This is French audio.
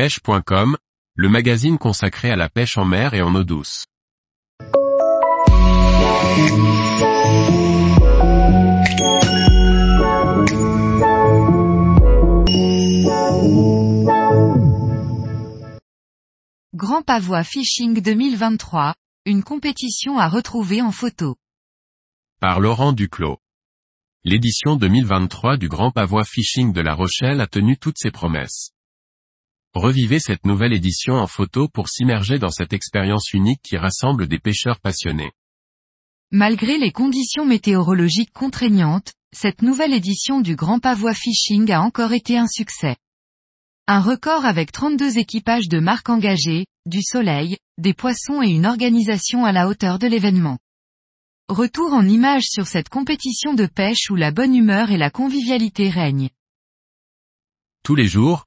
pêche.com, le magazine consacré à la pêche en mer et en eau douce. Grand Pavois Fishing 2023, une compétition à retrouver en photo. Par Laurent Duclos. L'édition 2023 du Grand Pavois Fishing de La Rochelle a tenu toutes ses promesses. Revivez cette nouvelle édition en photo pour s'immerger dans cette expérience unique qui rassemble des pêcheurs passionnés. Malgré les conditions météorologiques contraignantes, cette nouvelle édition du Grand Pavois Fishing a encore été un succès. Un record avec 32 équipages de marques engagées, du soleil, des poissons et une organisation à la hauteur de l'événement. Retour en images sur cette compétition de pêche où la bonne humeur et la convivialité règnent. Tous les jours,